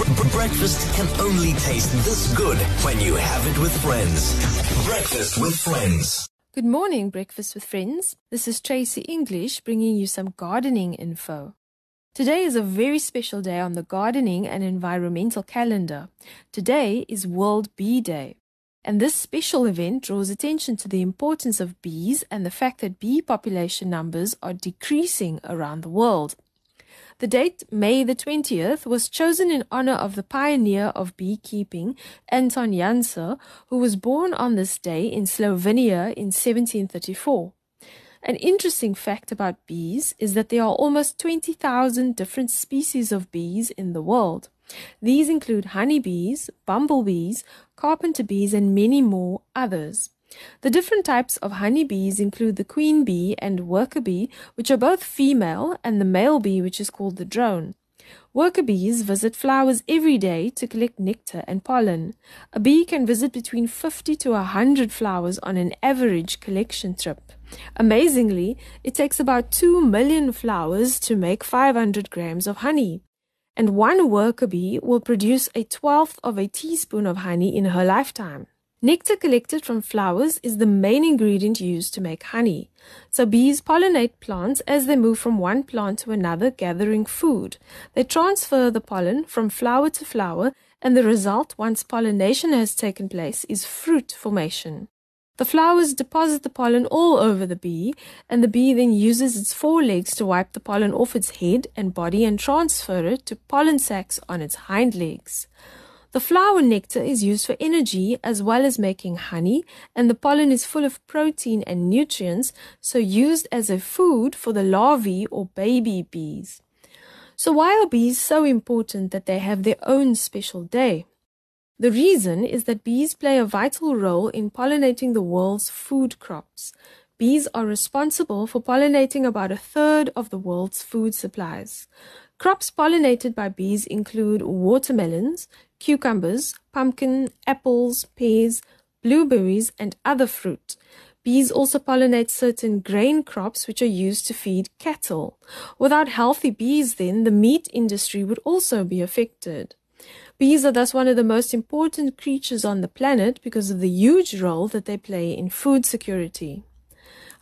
Breakfast can only taste this good when you have it with friends. Breakfast with friends. Good morning, Breakfast with Friends. This is Tracy English bringing you some gardening info. Today is a very special day on the gardening and environmental calendar. Today is World Bee Day. And this special event draws attention to the importance of bees and the fact that bee population numbers are decreasing around the world. The date, May the 20th, was chosen in honor of the pioneer of beekeeping, Anton Janša, who was born on this day in Slovenia in 1734. An interesting fact about bees is that there are almost 20,000 different species of bees in the world. These include honeybees, bumblebees, carpenter bees, and many more others. The different types of honeybees include the queen bee and worker bee, which are both female, and the male bee, which is called the drone. Worker bees visit flowers every day to collect nectar and pollen. A bee can visit between 50 to 100 flowers on an average collection trip. Amazingly, it takes about 2 million flowers to make 500 grams of honey. And one worker bee will produce a twelfth of a teaspoon of honey in her lifetime. Nectar collected from flowers is the main ingredient used to make honey. So bees pollinate plants as they move from one plant to another gathering food. They transfer the pollen from flower to flower and the result once pollination has taken place is fruit formation. The flowers deposit the pollen all over the bee, and the bee then uses its forelegs to wipe the pollen off its head and body and transfer it to pollen sacs on its hind legs. The flower nectar is used for energy as well as making honey, and the pollen is full of protein and nutrients, so used as a food for the larvae or baby bees. So, why are bees so important that they have their own special day? The reason is that bees play a vital role in pollinating the world's food crops. Bees are responsible for pollinating about a third of the world's food supplies. Crops pollinated by bees include watermelons, cucumbers, pumpkin, apples, pears, blueberries, and other fruit. Bees also pollinate certain grain crops which are used to feed cattle. Without healthy bees, then, the meat industry would also be affected. Bees are thus one of the most important creatures on the planet because of the huge role that they play in food security.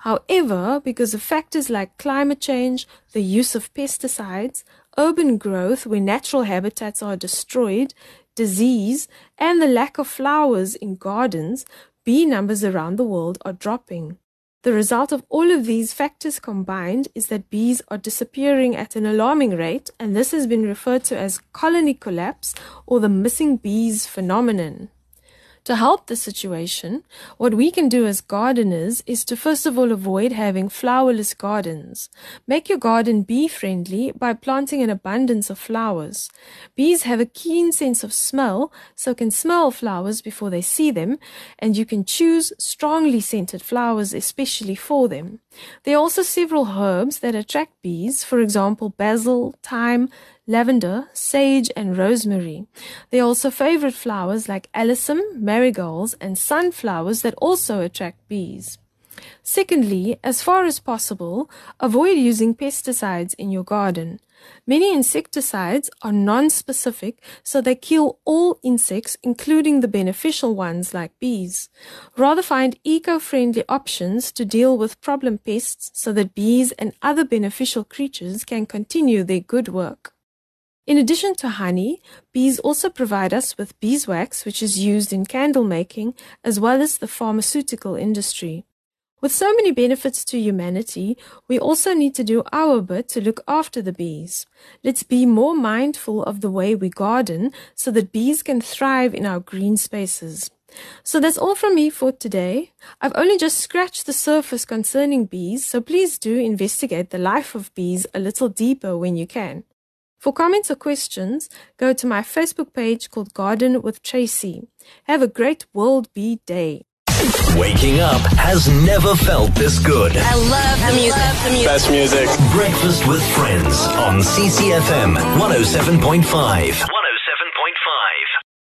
However, because of factors like climate change, the use of pesticides, urban growth where natural habitats are destroyed, disease, and the lack of flowers in gardens, bee numbers around the world are dropping. The result of all of these factors combined is that bees are disappearing at an alarming rate, and this has been referred to as colony collapse or the missing bees phenomenon. To help the situation, what we can do as gardeners is to first of all avoid having flowerless gardens. Make your garden bee friendly by planting an abundance of flowers. Bees have a keen sense of smell, so can smell flowers before they see them, and you can choose strongly scented flowers especially for them. There are also several herbs that attract bees, for example, basil, thyme, lavender, sage, and rosemary. There are also favorite flowers like alyssum, marigolds, and sunflowers that also attract bees. Secondly, as far as possible, avoid using pesticides in your garden. Many insecticides are non-specific, so they kill all insects, including the beneficial ones like bees. Rather find eco-friendly options to deal with problem pests so that bees and other beneficial creatures can continue their good work. In addition to honey, bees also provide us with beeswax, which is used in candle making, as well as the pharmaceutical industry. With so many benefits to humanity, we also need to do our bit to look after the bees. Let's be more mindful of the way we garden so that bees can thrive in our green spaces. So that's all from me for today. I've only just scratched the surface concerning bees, so please do investigate the life of bees a little deeper when you can. For comments or questions, go to my Facebook page called Garden with Tracy. Have a great World Bee Day. Waking up has never felt this good. I love the music. Love the music. Best music. Breakfast with friends on CCFM 107.5.